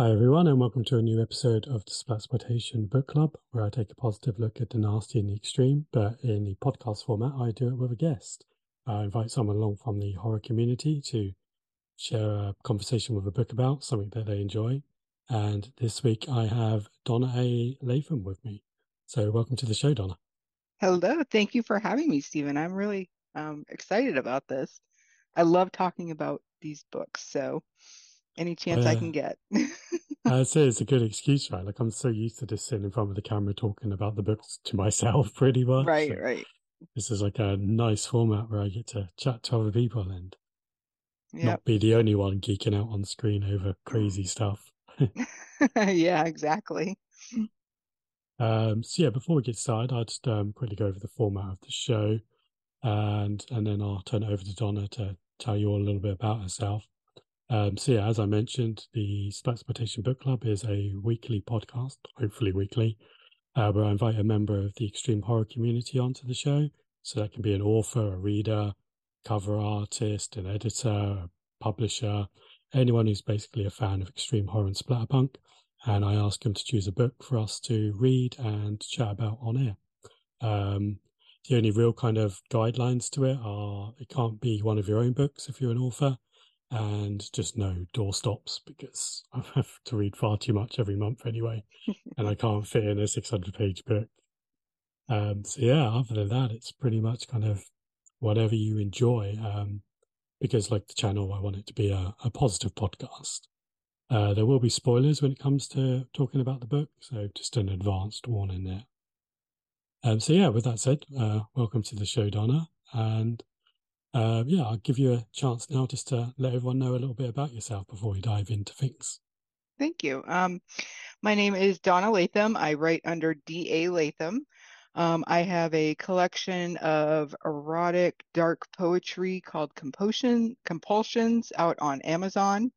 Hi, everyone, and welcome to a new episode of the Splatploitation Book Club, where I take a positive look at the nasty and the extreme, but in the podcast format, I do it with a guest. I invite someone along from the horror community to share a conversation with a book about something that they enjoy. And this week, I have Donna A. Latham with me. So, welcome to the show, Donna. Hello. Thank you for having me, Stephen. I'm really um, excited about this. I love talking about these books. So, any chance I can get. I'd say it's a good excuse, right? Like I'm so used to just sitting in front of the camera talking about the books to myself pretty much. Right, so right. This is like a nice format where I get to chat to other people and yep. not be the only one geeking out on screen over crazy stuff. yeah, exactly. Um, so yeah, before we get started, I'll just um, quickly go over the format of the show, and and then I'll turn it over to Donna to tell you all a little bit about herself. Um, so yeah, as I mentioned, the Splatploitation Book Club is a weekly podcast, hopefully weekly, uh, where I invite a member of the extreme horror community onto the show. So that can be an author, a reader, cover artist, an editor, a publisher, anyone who's basically a fan of extreme horror and splatterpunk. And I ask them to choose a book for us to read and chat about on air. Um, the only real kind of guidelines to it are it can't be one of your own books if you're an author and just no doorstops because I have to read far too much every month anyway, and I can't fit in a 600 page book. Um, so yeah, other than that, it's pretty much kind of whatever you enjoy. Um, because like the channel, I want it to be a, a positive podcast. Uh, there will be spoilers when it comes to talking about the book, so just an advanced warning there. Um, so yeah, with that said, uh, welcome to the show, Donna, and uh, yeah, I'll give you a chance now just to let everyone know a little bit about yourself before we dive into things. Thank you. Um, my name is Donna Latham. I write under D.A. Latham. Um, I have a collection of erotic dark poetry called Compulsion, Compulsions out on Amazon.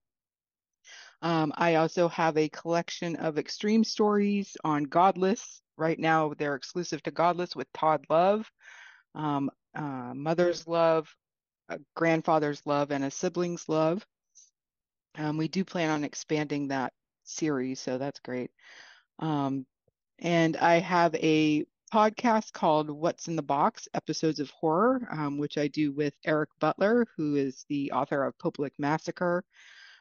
Um, I also have a collection of extreme stories on Godless. Right now, they're exclusive to Godless with Todd Love, um, uh, Mother's Love, a grandfather's love and a sibling's love. Um, we do plan on expanding that series, so that's great. Um, and I have a podcast called What's in the Box Episodes of Horror, um, which I do with Eric Butler, who is the author of Pope Lick Massacre.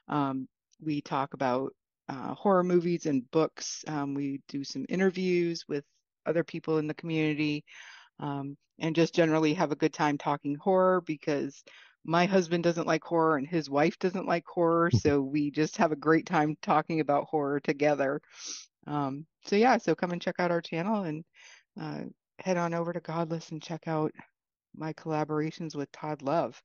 Um, we talk about uh, horror movies and books. Um, we do some interviews with other people in the community um, and just generally have a good time talking horror because my husband doesn't like horror and his wife doesn't like horror. so we just have a great time talking about horror together. Um, so yeah, so come and check out our channel and uh, head on over to Godless and check out my collaborations with Todd Love.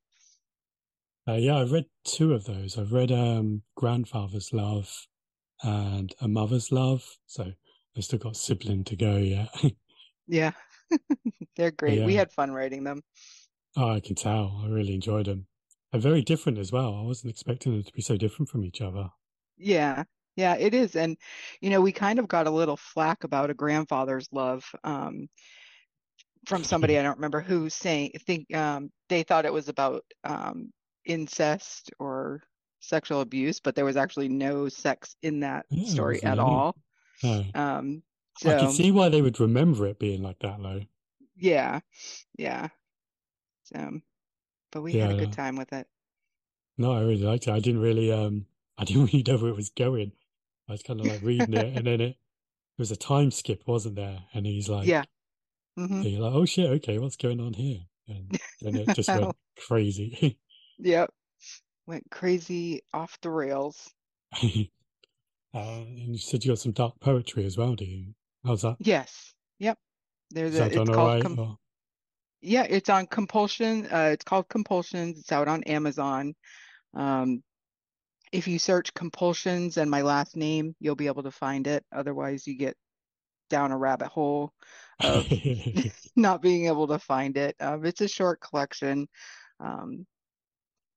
Uh, yeah, I've read two of those. I've read um, Grandfather's Love and A Mother's Love. So I still got sibling to go yet. yeah. They're great. Yeah. We had fun writing them. Oh, I can tell. I really enjoyed them. They're very different as well. I wasn't expecting them to be so different from each other. Yeah. Yeah, it is. And, you know, we kind of got a little flack about a grandfather's love um, from somebody, I don't remember who, saying, think um, they thought it was about um, incest or sexual abuse, but there was actually no sex in that yeah, story at all. No. Um, so, I can see why they would remember it being like that, though. Yeah, yeah. So, but we yeah, had a good time with it. No, I really liked it. I didn't really, um, I didn't really know where it was going. I was kind of like reading it, and then it, it was a time skip, wasn't there? And he's like, yeah, mm-hmm. you're like, oh shit, okay, what's going on here? And then it just went crazy. yep, went crazy off the rails. uh, and you said you got some dark poetry as well, do you? How's that? Yes. Yep. There's a. It's called. Com- yeah, it's on Compulsion. Uh, it's called Compulsions. It's out on Amazon. Um, if you search Compulsions and my last name, you'll be able to find it. Otherwise, you get down a rabbit hole of not being able to find it. Um, it's a short collection, um,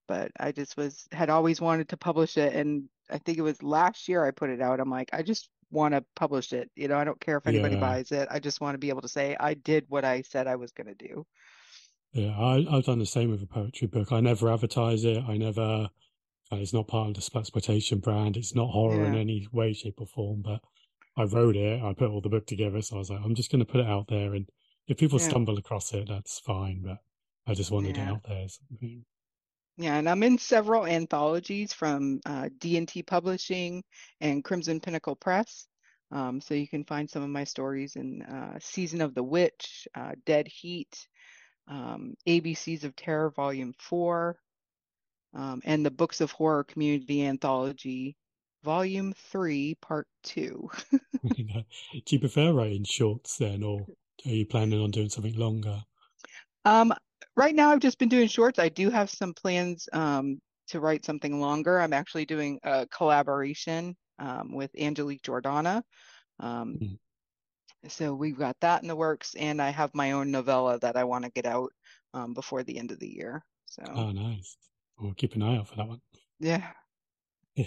but I just was had always wanted to publish it, and I think it was last year I put it out. I'm like, I just want to publish it. You know, I don't care if anybody yeah. buys it. I just want to be able to say I did what I said I was going to do. Yeah, I, I've done the same with a poetry book. I never advertise it. I never uh, it's not part of the Splatploitation brand. It's not horror in any way, shape, or form. But I wrote it. I put all the book together, so I was like, I'm just going to put it out there, and if people Yeah. stumble across it, that's fine. But I just wanted it out there. Yeah, and I'm in several anthologies from uh, D&T Publishing and Crimson Pinnacle Press. Um, so you can find some of my stories in uh, Season of the Witch, uh, Dead Heat, um, ABCs of Terror Volume 4, um, and the Books of Horror Community Anthology Volume 3, Part 2. Do you prefer writing shorts then, or are you planning on doing something longer? Um, right now I've just been doing shorts. I do have some plans um, to write something longer. I'm actually doing a collaboration um, with Angelique Jordonna. Um, Mm. so we've got that in the works, and I have my own novella that I want to get out um, before the end of the year. So Oh, nice. We'll keep an eye out for that one. yeah.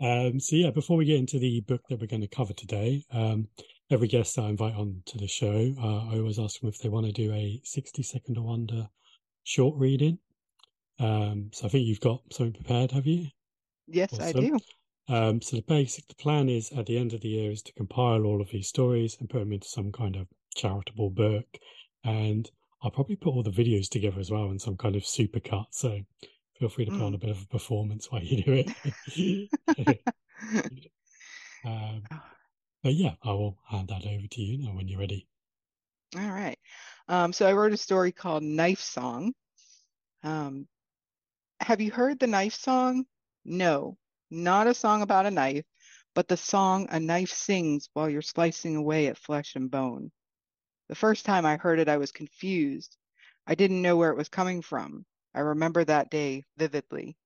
Um, so yeah, before we get into the book that we're going to cover today, um, every guest I invite on to the show, uh, I always ask them if they want to do a 60 second or under short reading. Um, so I think you've got something prepared, have you? Yes, I do. Um, so the basic, the plan is at the end of the year is to compile all of these stories and put them into some kind of charitable book. And I'll probably put all the videos together as well in some kind of super cut. So feel free to put on Mm. a bit of a performance while you do it. um, but yeah, I will hand that over to you now when you're ready. All right. Um, so I wrote a story called Knife Song. Um, have you heard the knife song? No, not a song about a knife, but the song a knife sings while you're slicing away at flesh and bone. The first time I heard it, I was confused. I didn't know where it was coming from. I remember that day vividly.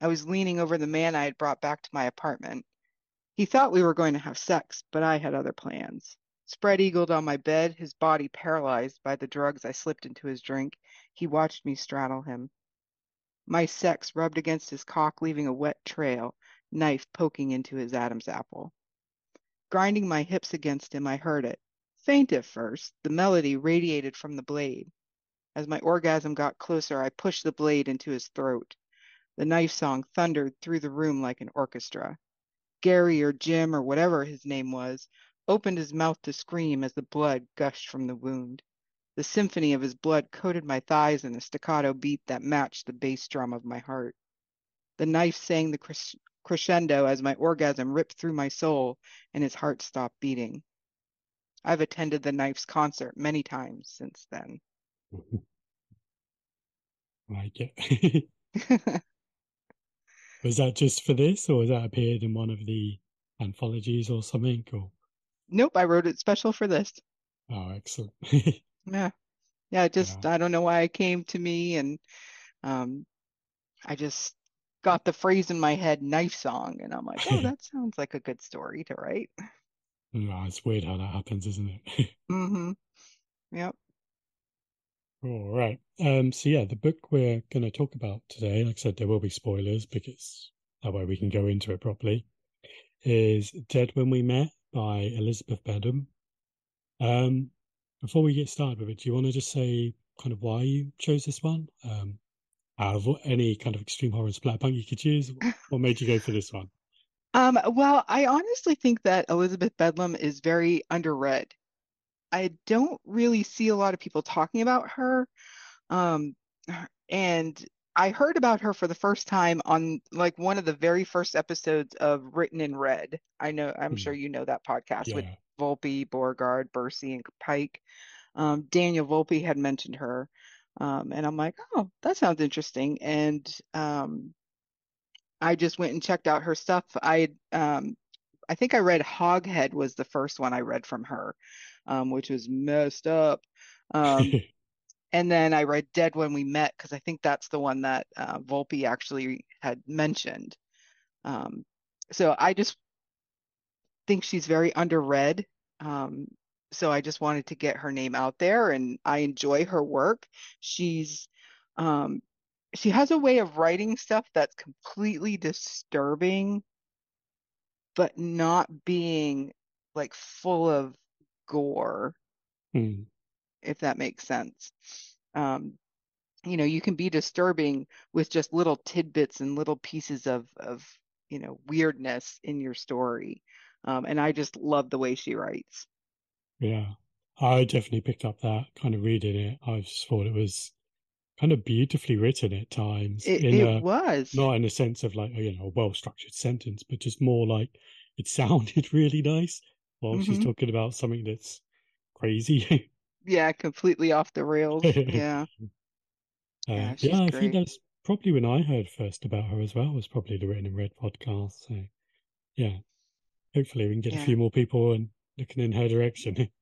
I was leaning over the man I had brought back to my apartment. He thought we were going to have sex, but I had other plans. Spread eagled on my bed, his body paralyzed by the drugs I slipped into his drink, he watched me straddle him. My sex rubbed against his cock, leaving a wet trail, knife poking into his Adam's apple. Grinding my hips against him, I heard it. Faint at first, the melody radiated from the blade. As my orgasm got closer, I pushed the blade into his throat. The knife song thundered through the room like an orchestra. Gary or Jim or whatever his name was opened his mouth to scream as the blood gushed from the wound. The symphony of his blood coated my thighs in a staccato beat that matched the bass drum of my heart. The knife sang the cres- crescendo as my orgasm ripped through my soul and his heart stopped beating. I've attended the knife's concert many times since then. like it. was that just for this, or was that appeared in one of the anthologies or something? Or nope, I wrote it special for this. oh, excellent. Yeah. Yeah, just Yeah. I don't know why it came to me and um I just got the phrase in my head knife song and I'm like, oh, that sounds like a good story to write. Oh, it's weird how that happens, isn't it? Mm-hmm. Yep. All right. Um, so yeah, the book we're going to talk about today, like I said, there will be spoilers because that way we can go into it properly, is Dead When We Met by Elizabeth Bedlam. Um, before we get started with it, do you want to just say kind of why you chose this one? Um, out of any kind of extreme horror and splatpunk you could choose, what made you go for this one? Um, well, I honestly think that Elizabeth Bedlam is very underread. I don't really see a lot of people talking about her. Um, and I heard about her for the first time on like one of the very first episodes of Written in Red. I know, I'm Hmm. sure you know that podcast with Volpe, Beauregard, Bercy, and Pike. Um, Daniel Volpe had mentioned her. Um, and I'm like, oh, that sounds interesting. And um, I just went and checked out her stuff. I um, I think I read Hoghead was the first one I read from her, um, which was messed up. Um, and then I read Dead When We Met because I think that's the one that uh, Volpe actually had mentioned. Um, so I just think she's very underread. Um, so I just wanted to get her name out there, and I enjoy her work. She's um, she has a way of writing stuff that's completely disturbing, but not being like full of gore Hmm. if that makes sense. Um, you know, you can be disturbing with just little tidbits and little pieces of of you know weirdness in your story. Um, and I just love the way she writes. Yeah, I definitely picked up that kind of reading it. I just thought it was kind of beautifully written at times. It In it a was. not in a sense of like you know a well structured sentence, but just more like it sounded really nice while she's hmm talking about something that's crazy. Yeah, completely off the rails. Yeah. Uh, Yeah, yeah, I think that's probably when I heard first about her as well, was probably the Written in Red podcast. So, yeah, hopefully we can get a few more people and looking in her direction.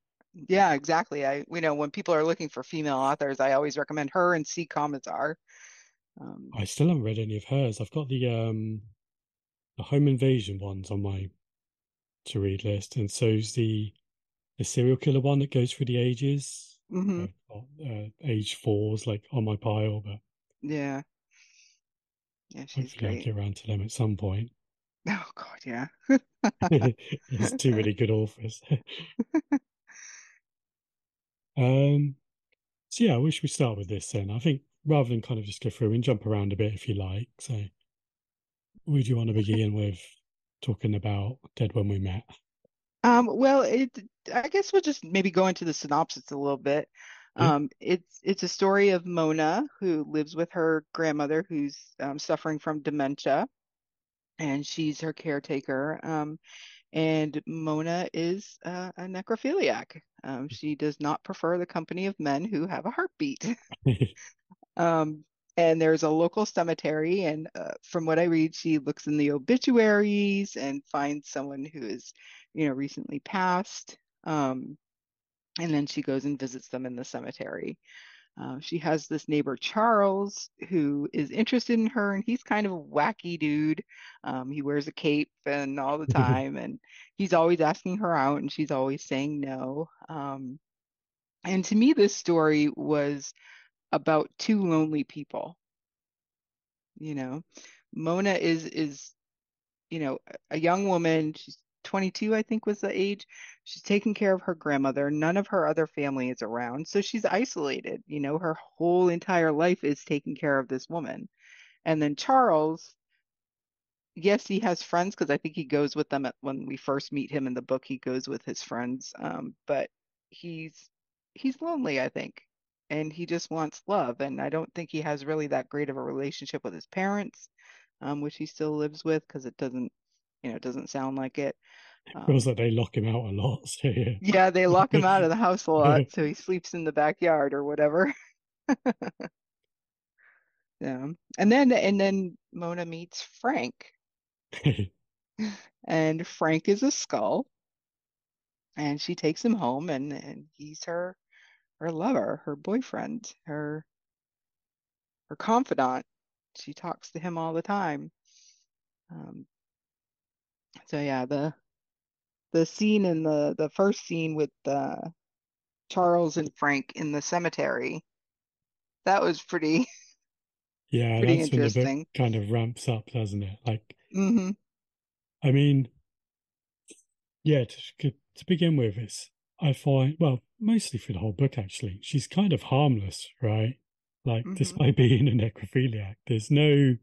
Yeah, exactly. I, you know, when people are looking for female authors, I always recommend her and C. Commissar. Um, I still haven't read any of hers. I've got the um the home invasion ones on my to read list, and so's the the serial killer one that goes through the ages. hmm got uh, age fours like on my pile, but Yeah. Yeah, she's hopefully I'll get around to them at some point. Oh God, yeah. There's too many good authors. um, so yeah, I wish we start with this then. I think rather than kind of just go through and jump around a bit if you like. So, would you want to begin with talking about Dead When We Met? Um, well, it, I guess we'll just maybe go into the synopsis a little bit. Yeah. Um, it's it's a story of Mona who lives with her grandmother who's um, suffering from dementia, and she's her caretaker. And Mona is uh, a necrophiliac. Um, she does not prefer the company of men who have a heartbeat. Um, and there's a local cemetery, and uh, from what I read, she looks in the obituaries and finds someone who is, you know, recently passed. Um, and then she goes and visits them in the cemetery. Uh, she has this neighbor Charles who is interested in her, and he's kind of a wacky dude. Um, he wears a cape and all the time, and he's always asking her out, and she's always saying no. Um, and to me, this story was about two lonely people. You know, Mona is is you know a young woman. She's 22, I think was the age. She's taking care of her grandmother. None of her other family is around, so she's isolated. You know, her whole entire life is taking care of this woman. And then Charles, yes, he has friends because I think he goes with them at, when we first meet him in the book. He goes with his friends, um, but he's he's lonely, I think, and he just wants love. And I don't think he has really that great of a relationship with his parents, um, which he still lives with because it doesn't, you know, it doesn't sound like it. Feels Um, like they lock him out a lot. So yeah, they lock him out of the house a lot, so he sleeps in the backyard or whatever. Yeah. And then and then Mona meets Frank, and Frank is a skull, and she takes him home, and, and he's her her lover, her boyfriend, her her confidant. She talks to him all the time. Um, so yeah, the the scene in the the first scene with uh, Charles and Frank in the cemetery, that was pretty yeah, pretty that's when the book interesting. kind of ramps up, doesn't it? Like, hmm I mean, yeah, to, to begin with, it's, I find, well, mostly for the whole book, actually, she's kind of harmless, right? Like, hmm despite being a necrophiliac, there's no,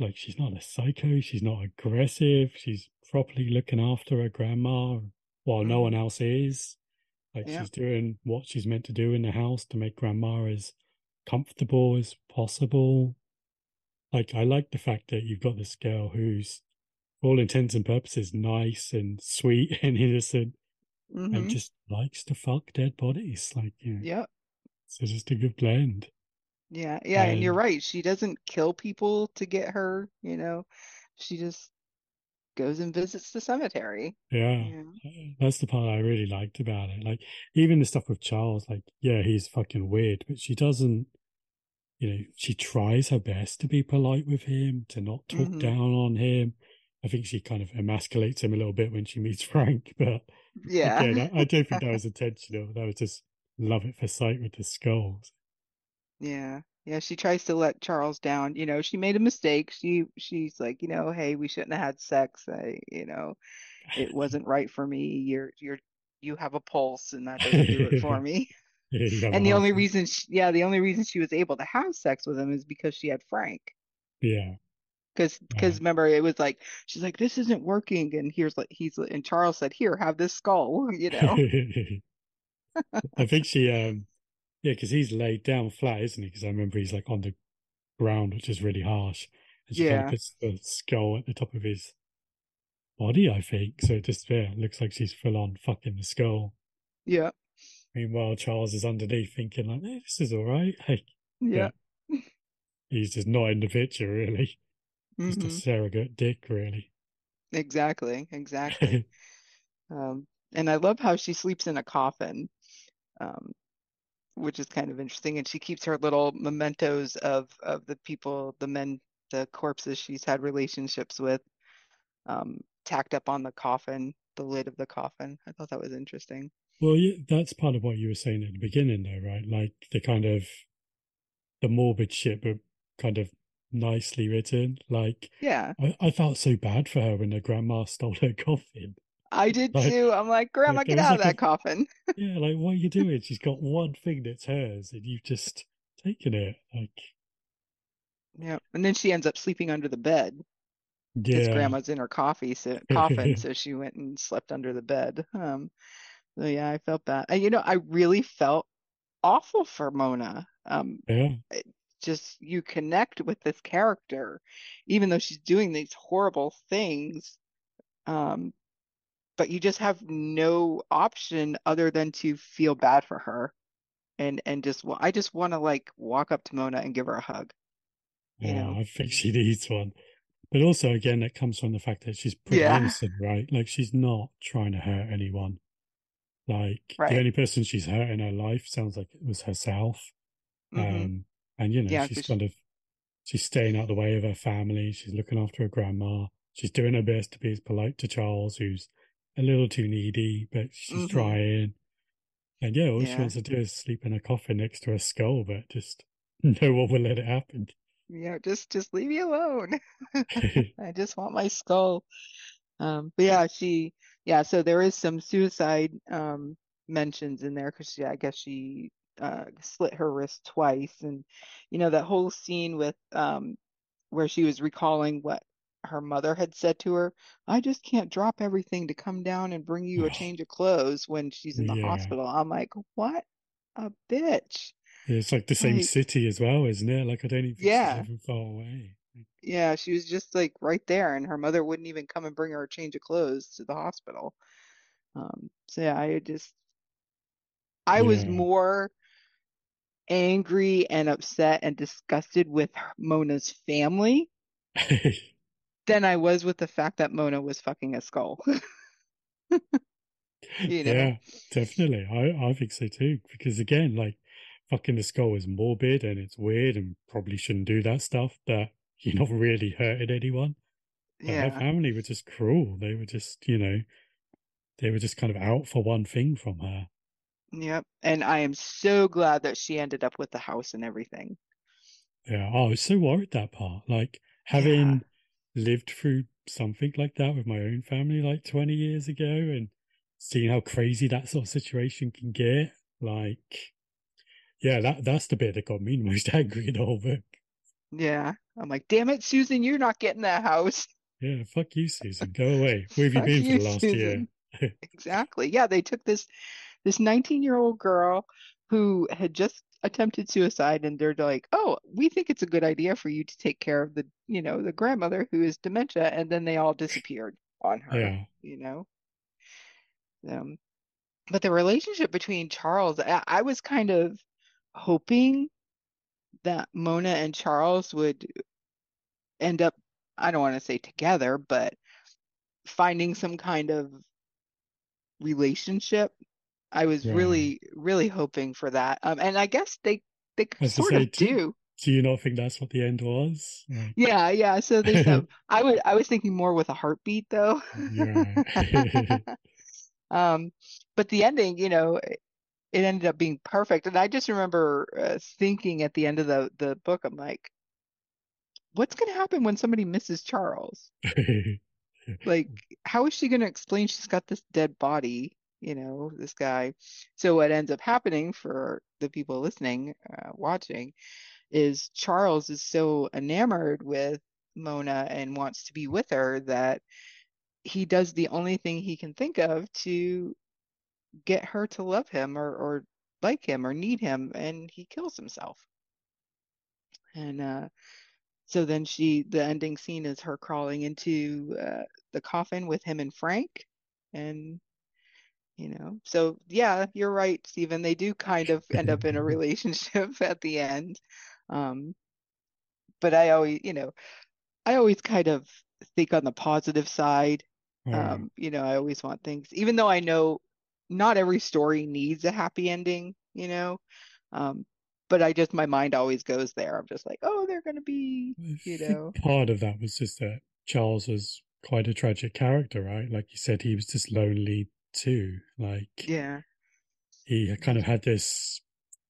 like, she's not a psycho, she's not aggressive, she's properly looking after her grandma while no one hmm else is. Like, Yeah. she's doing what she's meant to do in the house to make grandma as comfortable as possible. Like, I like the fact that you've got this girl who's, for all intents and purposes, nice and sweet and innocent and hmm just likes to fuck dead bodies. Like, you know, Yep. so just a good blend. Yeah, yeah, and you're And right. She doesn't kill people to get her, you know. She just goes and visits the cemetery. yeah, Yeah. that's the part I really liked about it. Like, even the stuff with Charles, like, yeah, he's fucking weird, but she doesn't, you know, she tries her best to be polite with him, to not talk hmm down on him. I think she kind of emasculates him a little bit when she meets Frank, but again, Yeah. I, I don't think that was intentional. That was just love at first sight with the skulls. Yeah. Yeah, she tries to let Charles down. You know, she made a mistake. She she's like, you know, hey, we shouldn't have had sex. I, you know, it wasn't right for me. You're you're you have a pulse and that doesn't do it for me. You have a And the only reason, she, yeah, the only reason she was able to have sex with him is because she had Frank. Yeah. Because, because remember, it was like she's like, "This isn't working," and here's like he's and Charles said, "Here, have this skull," you know. I think she, um, yeah, because he's laid down flat, isn't he? Because I remember he's like on the ground, which is really harsh, and she kind of puts the skull at the top of his body, I think. So it just yeah, looks like she's full on fucking the skull. yeah, Meanwhile, Charles is underneath thinking like, eh, "This is all right," like, yeah. but he's just not in the picture really. Just a surrogate dick, really. Exactly, exactly. Um, and I love how she sleeps in a coffin. Um, which is kind of interesting. And she keeps her little mementos of of the people, the men, the corpses she's had relationships with, um, tacked up on the coffin, the lid of the coffin. I thought that was interesting. Well, yeah, that's part of what you were saying at the beginning, though, right? Like the kind of the morbid shit, but kind of nicely written. Like Yeah, I, I felt so bad for her when her grandma stole her coffin. I did Like, too. I'm like, Grandma, like get out of like a that coffin. yeah, like what are you doing? She's got one thing that's hers, and you've just taken it. Like Yeah. And then she ends up sleeping under the bed because yeah, Grandma's in her coffee so, coffin, so she went and slept under the bed. Um, so yeah, I felt bad. And, you know, I really felt awful for Mona. Um, yeah, just you connect with this character, even though she's doing these horrible things. Um, but you just have no option other than to feel bad for her and and just well, I just want to like walk up to Mona and give her a hug, you yeah. know. I think she needs one. But also, again, it comes from the fact that she's pretty Yeah, innocent, right? Like she's not trying to hurt anyone. Like the only person she's hurt in her life sounds like it was herself. hmm Um, and you know, Yeah, she's kind of she's staying out of the way of her family. She's looking after her grandma. She's doing her best to be as polite to Charles, who's a little too needy, but she's hmm trying. And yeah, all she wants to do is sleep in a coffin next to her skull, but just no one will let it happen. Yeah, just just leave me alone. I just want my skull. Um, but yeah, she, yeah, so there is some suicide um, mentions in there because yeah, I guess she uh, slit her wrist twice, and you know that whole scene with um, where she was recalling what her mother had said to her. I just can't drop everything to come down and bring you a change of clothes when she's in the yeah. hospital. I'm like, what a bitch! It's like the same Like, city as well, isn't it? Like I don't even yeah, even far away. yeah, she was just like right there, and her mother wouldn't even come and bring her a change of clothes to the hospital. Um, so yeah, I just I was more angry and upset and disgusted with Mona's family than I was with the fact that Mona was fucking a skull. You know? Yeah, definitely. I, I think so too. Because again, like fucking the skull is morbid and it's weird and probably shouldn't do that stuff, but you're not really hurting anyone. But her family were just cruel. They were just, you know, they were just kind of out for one thing from her. Yep. And I am so glad that she ended up with the house and everything. Yeah. I was so worried that part. Like Yeah. Lived through something like that with my own family like 20 years ago and seeing how crazy that sort of situation can get. Like, yeah, that that's the bit that got me the most angry in the whole book. Yeah. I'm like, damn it, Susan, you're not getting that house. Yeah, fuck you, Susan. Go away. Where have you been for the last year? Exactly. Yeah, they took this this 19-year-old girl who had just attempted suicide and they're like, "Oh, we think it's a good idea for you to take care of the, you know, the grandmother who is dementia." And then they all disappeared on her, Yeah. you know. Um, but the relationship between Charles, I, I was kind of hoping that Mona and Charles would end up, I don't want to say together, but finding some kind of relationship. I was Right. really, really hoping for that. Um, and I guess they they sort say, of do, do. do you not think that's what the end was? Yeah, yeah. So I would, I was thinking more with a heartbeat though. yeah. Um, but the ending, you know, it ended up being perfect. And I just remember uh, thinking at the end of the the book, I'm like, what's going to happen when somebody misses Charles? Like, how is she going to explain she's got this dead body? You know, this guy. So what ends up happening for the people listening, uh, watching, is Charles is so enamored with Mona and wants to be with her that he does the only thing he can think of to get her to love him or, or like him or need him, and he kills himself. And uh, so then she, the ending scene is her crawling into uh, the coffin with him and Frank, and you know, so yeah, you're right, Stephen. They do kind of end up in a relationship at the end. Um, but I always, you know, I always kind of think on the positive side. Mm. Um, you know, I always want things, even though I know not every story needs a happy ending, you know. Um, but I just my mind always goes there. I'm just like, oh, they're gonna be, you know, part of that was just that Charles was quite a tragic character, right? Like you said, he was just lonely too. Like yeah, he kind of had this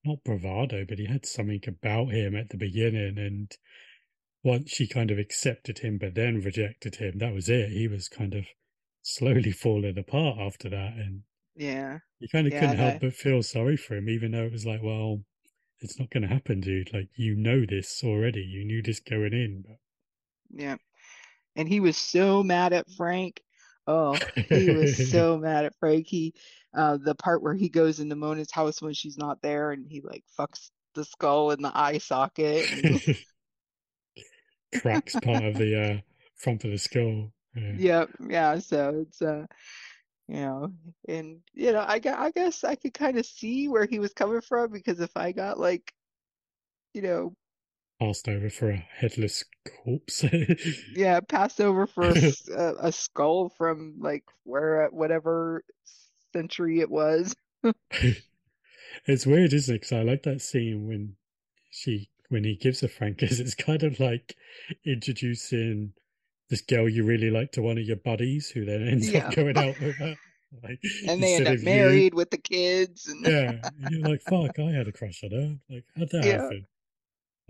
not bravado, but he had something about him at the beginning, and once she kind of accepted him, but then rejected him, that was it. He was kind of slowly falling apart after that, and yeah, you kind of yeah, couldn't help but feel sorry for him, even though it was like, well, it's not going to happen, dude. Like you know this already. You knew this going in, yeah. And he was so mad at Frank. Oh, he was so mad at Frank. He, uh, the part where he goes into Mona's house when she's not there and he like fucks the skull in the eye socket and cracks part of the uh, front of the skull. Yeah. yeah, yeah. So it's uh, you know, and you know, I got, I guess I could kind of see where he was coming from because if I got like, you know, Passed over for a headless corpse. yeah, passed over for a skull from like where uh, whatever century it was. it's weird, isn't it? Because I like that scene when she when he gives her Francis. It's kind of like introducing this girl you really like to one of your buddies, who then ends up going out with her. Like And they end up of you, married with the kids and yeah, you're like, fuck, I had a crush on her. Like, how'd that yeah, happen?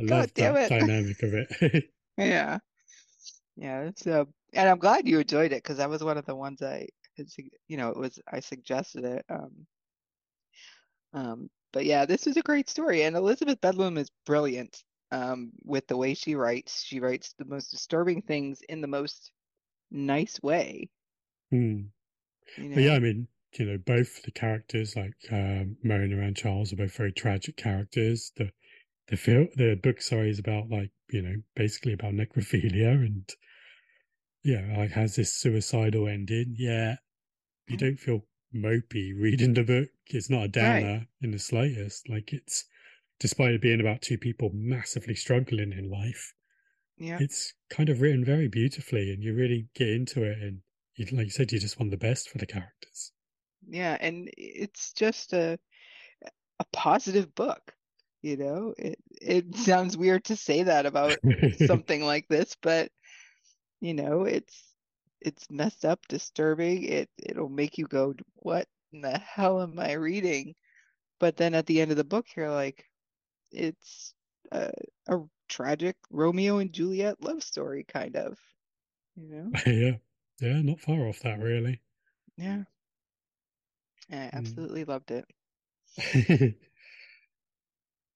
I God love damn that it. dynamic of it. Yeah. Yeah, so and I'm glad you enjoyed it because that was one of the ones I you know, it was I suggested it. Um, um, but yeah, this is a great story, and Elizabeth Bedlam is brilliant. Um, with the way she writes, she writes the most disturbing things in the most nice way, Hmm. you But yeah, I mean, you know, both the characters, like um, Mona and Charles, are both very tragic characters. The the film, the book, sorry, is about like you know, basically about necrophilia, and yeah, like has this suicidal ending. Yeah, you oh. don't feel mopey reading the book. It's not a Right. downer in the slightest. Like it's, despite it being about two people massively struggling in life, Yeah. it's kind of written very beautifully, and you really get into it, and you, like you said, you just want the best for the characters. Yeah, and it's just a a positive book, you know? It it sounds weird to say that about something like this, but you know, it's it's messed up, disturbing. It it'll make you go, what in the hell am I reading? But then at the end of the book, you're like, it's a, a tragic Romeo and Juliet love story, kind of, you know? yeah, yeah, not far off that, really. Yeah, I Mm. absolutely loved it.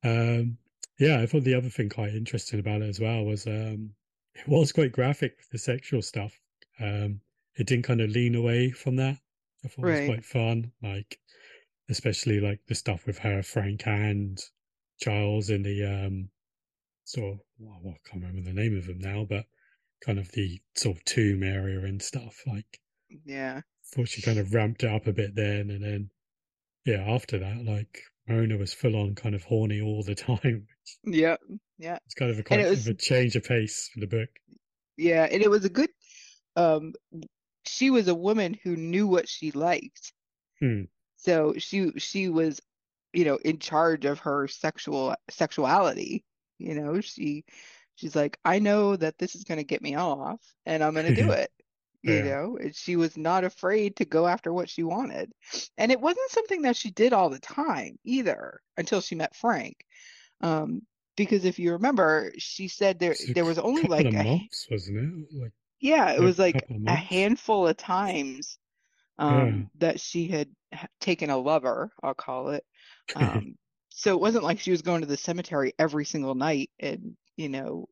Um, yeah, I thought the other thing quite interesting about it as well was um, it was quite graphic with the sexual stuff. Um, it didn't kind of lean away from that. I thought it was quite fun, like especially like the stuff with her, Frank, and Charles in the um, sort of well, I can't remember the name of them now, but kind of the sort of tomb area and stuff. Like, Yeah. thought she kind of ramped it up a bit then, and then yeah, after that, like Mona was full on kind of horny all the time. Yeah. Yeah. It's kind of a And it quite was of a change of pace for the book. yeah, and it was a good um she was a woman who knew what she liked. Hmm. So she she was, you know, in charge of her sexual sexuality. You know, she she's like, I know that this is going to get me off, and I'm going to do it. You yeah. know, she was not afraid to go after what she wanted. And it wasn't something that she did all the time either until she met Frank. Um, because if you remember, she said there there was only like a months, wasn't it? Like yeah, it was like a handful of times um, that she had taken a lover, I'll call it. Um, so it wasn't like she was going to the cemetery every single night and, you know,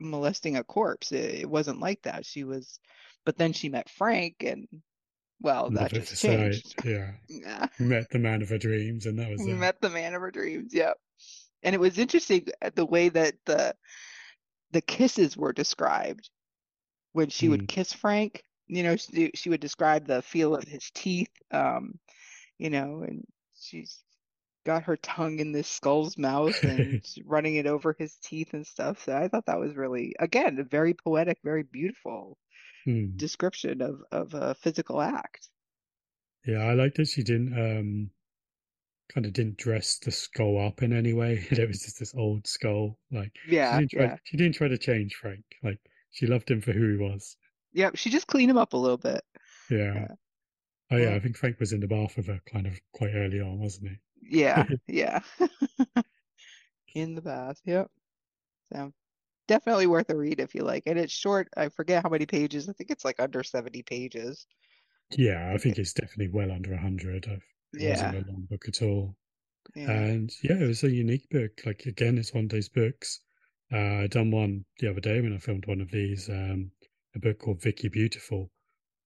molesting a corpse. It, it wasn't like that. She was, but then she met Frank and, well, that just changed. Yeah. yeah. Met the man of her dreams and that was it. Met the man of her dreams. Yep. And it was interesting uh, the way that the, the kisses were described when she mm. would kiss Frank. You know, she, she would describe the feel of his teeth. Um, you know, and she's got her tongue in this skull's mouth and running it over his teeth and stuff. So I thought that was really, again, very poetic, very beautiful hmm. description of of a physical act. Yeah, I like that she didn't um kind of didn't dress the skull up in any way. it was just this old skull. Like yeah, she didn't try, yeah. she didn't try to change Frank. Like she loved him for who he was. Yep, she just cleaned him up a little bit. Yeah. yeah. Oh yeah, I think Frank was in the bath with her kind of quite early on, wasn't he? Yeah, yeah. in the bath. Yep. So definitely worth a read if you like And It's short. I forget how many pages. I think it's like under 70 pages. Yeah, I think it's definitely well under 100. It yeah. wasn't a long book at all. Yeah. And yeah, it was a unique book. Like, again, it's one of those books. Uh, I done one the other day when I filmed one of these, um, a book called Vicky Beautiful,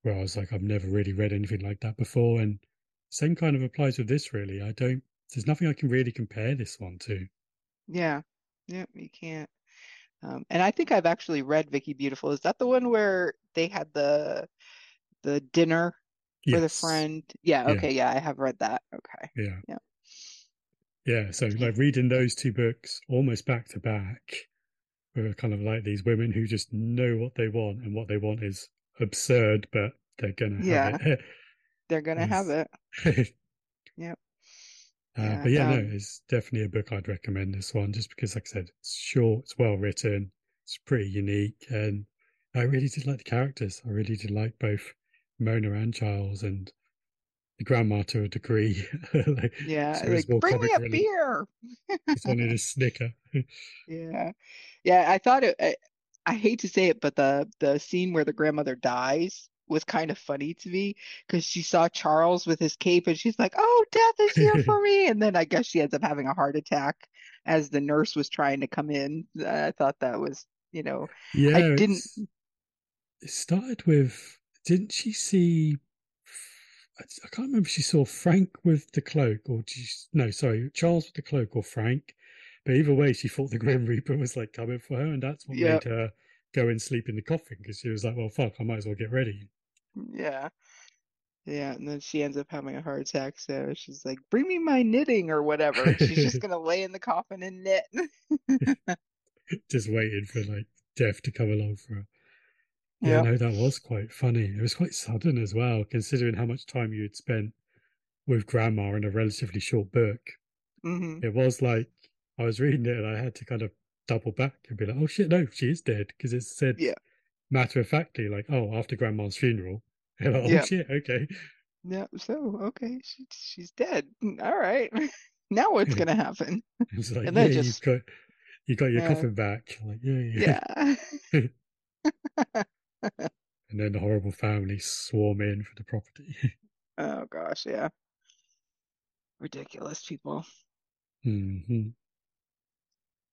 where I was like, I've never really read anything like that before. And same kind of applies with this, really. I don't, there's nothing I can really compare this one to. Yeah. Yep. you can't. Um, and I think I've actually read Vicky Beautiful. Is that the one where they had the the dinner yes. for the friend? Yeah, okay, yeah. yeah, I have read that. Okay. Yeah. Yeah. Yeah, so like reading those two books almost back to back, we're kind of like these women who just know what they want, and what they want is absurd, but they're gonna yeah. have it. they're gonna have it. yep. Uh, yeah, but yeah, um, no, it's definitely a book I'd recommend. This one, just because, like I said, it's short, it's well written, it's pretty unique, and I really did like the characters. I really did like both Mona and Charles, and the grandma to a degree. like, yeah, so like, bring me a really. beer. just wanted a snicker. yeah, yeah. I thought it. I, I hate to say it, but the the scene where the grandmother dies was kind of funny to me because she saw Charles with his cape and she's like, "Oh, death is here for me!" And then I guess she ends up having a heart attack as the nurse was trying to come in. I thought that was, you know, yeah, I didn't. It started with, didn't she see? I can't remember. If she saw Frank with the cloak, or she, no, sorry, Charles with the cloak, or Frank. But either way, she thought the Grim Reaper was like coming for her, and that's what yep. made her go and sleep in the coffin because she was like, "Well, fuck, I might as well get ready." Yeah. Yeah, and then she ends up having a heart attack. So she's like, "Bring me my knitting or whatever." she's just gonna lay in the coffin and knit. just waiting for like death to come along for her. Yeah, no, that was quite funny. It was quite sudden as well, considering how much time you had spent with Grandma in a relatively short book. Mm-hmm. It was like I was reading it and I had to kind of double back and be like, "Oh shit, no, she is dead," because it said yeah matter of factly, like, oh, after grandma's funeral. Like, oh yeah. shit, okay. Yeah, so okay, she, she's dead. Mm, all right. now what's gonna happen? It's like, and then yeah, just you got you got your coffin back. Like, yeah, yeah. yeah. and then the horrible family swarm in for the property. oh gosh, yeah. Ridiculous people. hmm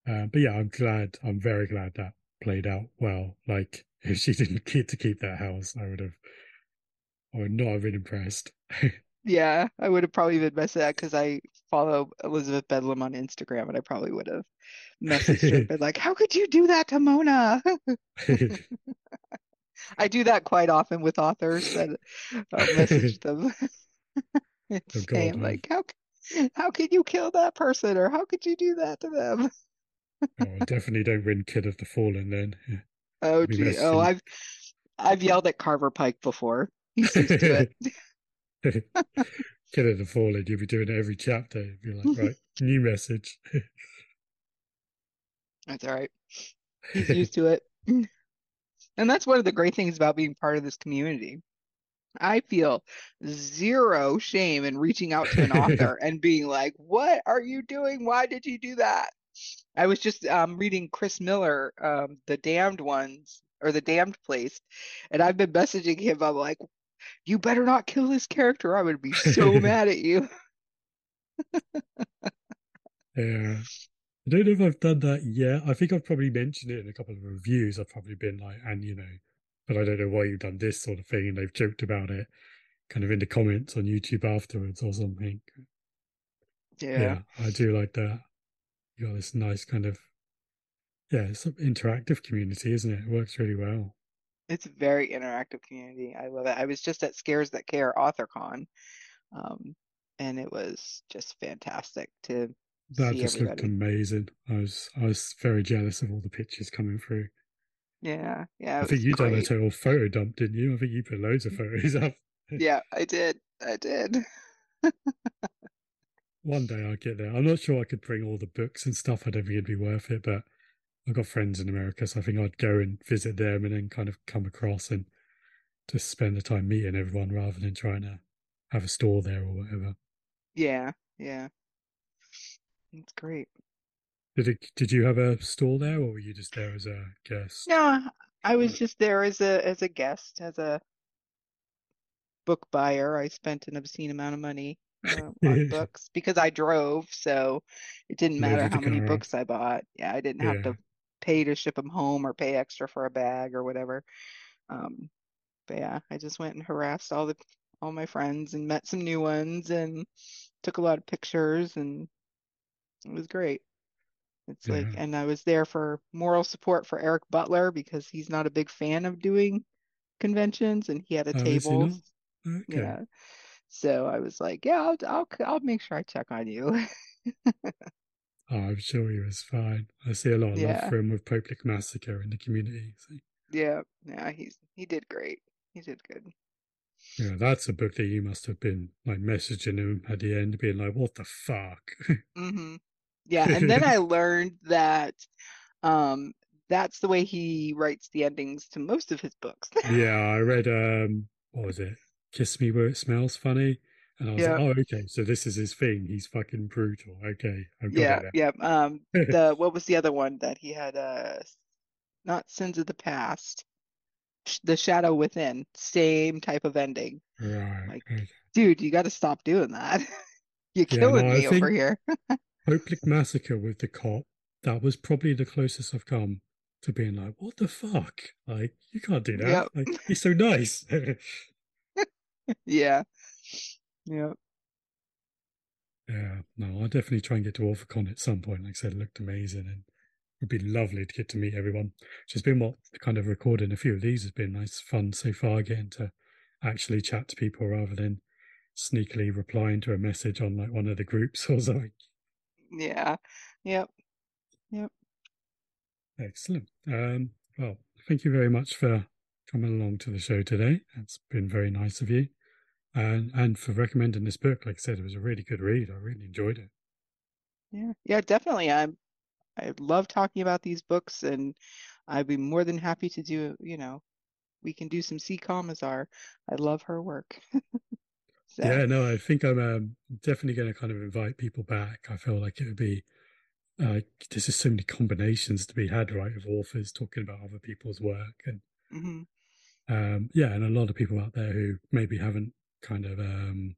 uh, but yeah, I'm glad. I'm very glad that played out well. Like if she didn't get to keep that house, I would have, I would not have been impressed. yeah, I would have probably been messing that because I follow Elizabeth Bedlam on Instagram, and I probably would have messaged her been like, "How could you do that to Mona?" I do that quite often with authors that I'll message them and oh, saying God, like, "How how could you kill that person?" or "How could you do that to them?" Oh, definitely don't win Kid of the Fallen then. Oh, gee. Oh, I've I've yelled at Carver Pike before. He's used to it. Kid of the Fallen, you'll be doing it every chapter. You'll be like, right, new message. That's all right. He's used to it. And that's one of the great things about being part of this community. I feel zero shame in reaching out to an author and being like, "What are you doing? Why did you do that?" I was just um, reading Chris Miller, um, The Damned Ones or The Damned Place, and I've been messaging him. I'm like, you better not kill this character. I would be so mad at you. yeah. I don't know if I've done that yet. I think I've probably mentioned it in a couple of reviews. I've probably been like, and you know, but I don't know why you've done this sort of thing. And they've joked about it kind of in the comments on YouTube afterwards or something. Yeah. Yeah, I do like that. You got this nice kind of, yeah, it's an interactive community, isn't it? It works really well. It's a very interactive community. I love it. I was just at Scares That Care AuthorCon, um, and it was just fantastic to That just looked amazing. I was I was very jealous of all the pictures coming through. Yeah, yeah, I think you done a great. total photo dump, didn't you? I think you put loads of photos up. Yeah, I did. I did. One day I'll get there. I'm not sure I could bring all the books and stuff. I don't think it'd be worth it, but I've got friends in America, so I think I'd go and visit them and then kind of come across and just spend the time meeting everyone rather than trying to have a store there or whatever. Yeah, yeah. It's great. Did it, did you have a store there or were you just there as a guest? No, I was just there as a as a guest, as a book buyer. I spent an obscene amount of money uh, on books because I drove, so it didn't matter how many books I bought. Yeah, I didn't have to pay to ship them home or pay extra for a bag or whatever. Um, but yeah, I just went and harassed all the all my friends and met some new ones and took a lot of pictures and it was great. It's like, and I was there for moral support for Eric Butler because he's not a big fan of doing conventions and he had a Oh, table. Okay. Yeah. So I was like, yeah, I'll I'll I'll make sure I check on you. Oh, I'm sure he was fine. I see a lot of love Yeah. for him with Public Massacre in the community. So, Yeah. Yeah, he's he did great. He did good. yeah, that's a book that you must have been like messaging him at the end, being like, "What the fuck?" hmm Yeah, and then I learned that um that's the way he writes the endings to most of his books. Yeah, I read um what was it? Kiss Me Where It Smells Funny. And I was like, oh, okay, so this is his thing. He's fucking brutal. Okay, Yeah, it yeah. Um the what was the other one that he had uh not Sins of the Past, Sh- The Shadow Within, same type of ending. Right. Like, Okay. dude, you got to stop doing that. You're Yeah, killing no, I me over think here. Popelic Massacre with the cop, that was probably the closest I've come to being like, what the fuck? Like, you can't do that. Yep. Like, he's so nice. Yeah. Yep. Yeah, no, I'll definitely try and get to AuthorCon at some point. Like I said, it looked amazing and it'd be lovely to get to meet everyone. Which has been what kind of recording a few of these has been nice fun so far, getting to actually chat to people rather than sneakily replying to a message on like one of the groups or something. Yeah. Yep. Yep. Excellent. Um, well, thank you very much for coming along to the show today. It's been very nice of you. And and for recommending this book. Like I said, it was a really good read. I really enjoyed it. Yeah. Yeah, definitely. I'm I love talking about these books and I'd be more than happy to do, you know, we can do some C Commissar. I love her work. So, Yeah, no, I think I'm um, definitely going to kind of invite people back. I feel like it would be uh, there's just so many combinations to be had, right, of authors talking about other people's work, and mhm. um, yeah, and a lot of people out there who maybe haven't kind of um,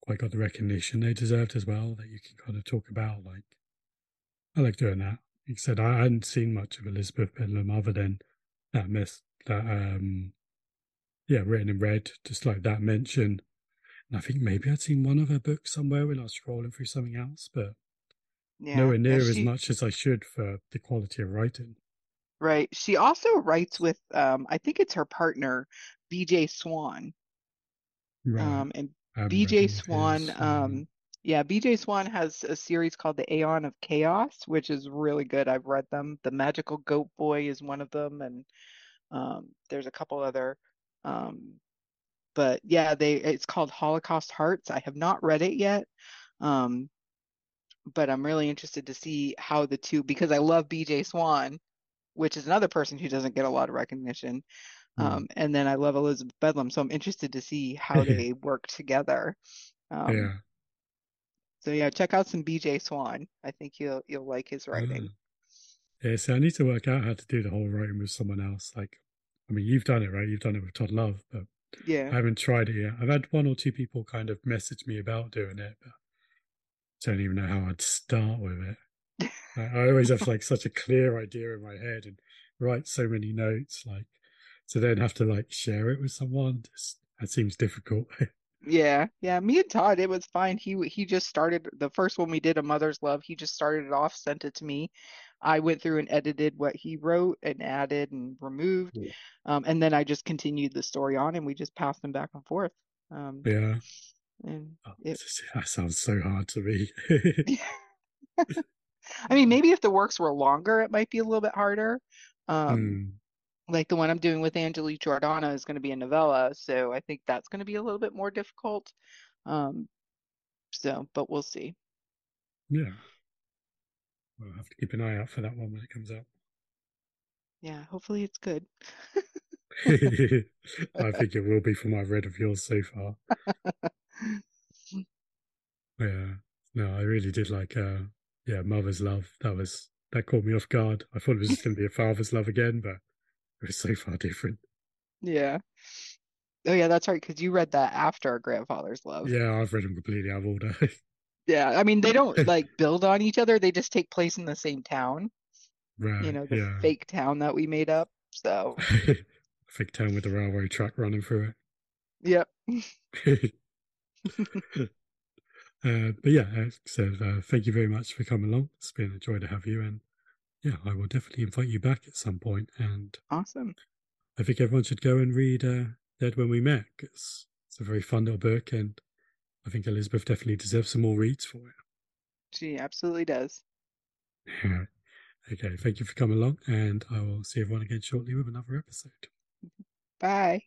quite got the recognition they deserved as well. That you can kind of talk about. Like, I like doing that. Like I said, I hadn't seen much of Elizabeth Bedlam other than that mess that um, yeah, written in red, just like that mention. And I think maybe I'd seen one of her books somewhere when I was scrolling through something else, but Yeah. nowhere near as much as I should for the quality of writing. right. She also writes with um I think it's her partner, BJ Swan. Right. Um and BJ Swan. Um, um yeah, BJ Swan has a series called The Aeon of Chaos, which is really good. I've read them. The Magical Goat Boy is one of them, and um there's a couple other um but yeah, they it's called Holocaust Hearts. I have not read it yet. Um, but I'm really interested to see how the two because I love BJ Swan, which is another person who doesn't get a lot of recognition. Hmm. Um, and then I love Elizabeth Bedlam, so I'm interested to see how they work together. Um, yeah. so yeah, check out some BJ Swan. I think you'll you'll like his writing. Ah. Yeah, so I need to work out how to do the whole writing with someone else. Like, I mean, you've done it, right? You've done it with Todd Love, but Yeah. I haven't tried it yet. I've had one or two people kind of message me about doing it, but don't even know how I'd start with it. I, I always have like such a clear idea in my head and write so many notes, like to then have to like share it with someone. Just, that seems difficult. Yeah, yeah. Me and Todd, it was fine. He he just started the first one we did, A Mother's Love. He just started it off, sent it to me. I went through and edited what he wrote and added and removed, Yeah. um, and then I just continued the story on, and we just passed them back and forth. Um, yeah. and Oh, it, that sounds so hard to me. I mean, maybe if the works were longer, it might be a little bit harder. Um, Hmm. Like the one I'm doing with Angelique Jordonna is going to be a novella, so I think that's going to be a little bit more difficult. Um, so, but we'll see. Yeah. We'll have to keep an eye out for that one when it comes out. Yeah, hopefully it's good. I think it will be from what I've read of yours so far. Yeah. No, I really did like uh yeah, Mother's Love. That was that caught me off guard. I thought it was just gonna be a father's love again, but it was so far different. Yeah. Oh yeah, that's right, because you read that after Grandfather's Love. Yeah, I've read them completely out of order. Yeah, I mean they don't like build on each other, they just take place in the same town, right. you know, the yeah. fake town that we made up. So, Fake town with the railway track running through yep. it. uh, but yeah, so uh, thank you very much for coming along. It's been a joy to have you, and yeah, I will definitely invite you back at some point. And Awesome. I think everyone should go and read uh, Dead When We Met. It's, it's a very fun little book, and I think Elizabeth definitely deserves some more reads for it. She absolutely does. okay, thank you for coming along, and I will see everyone again shortly with another episode. Bye.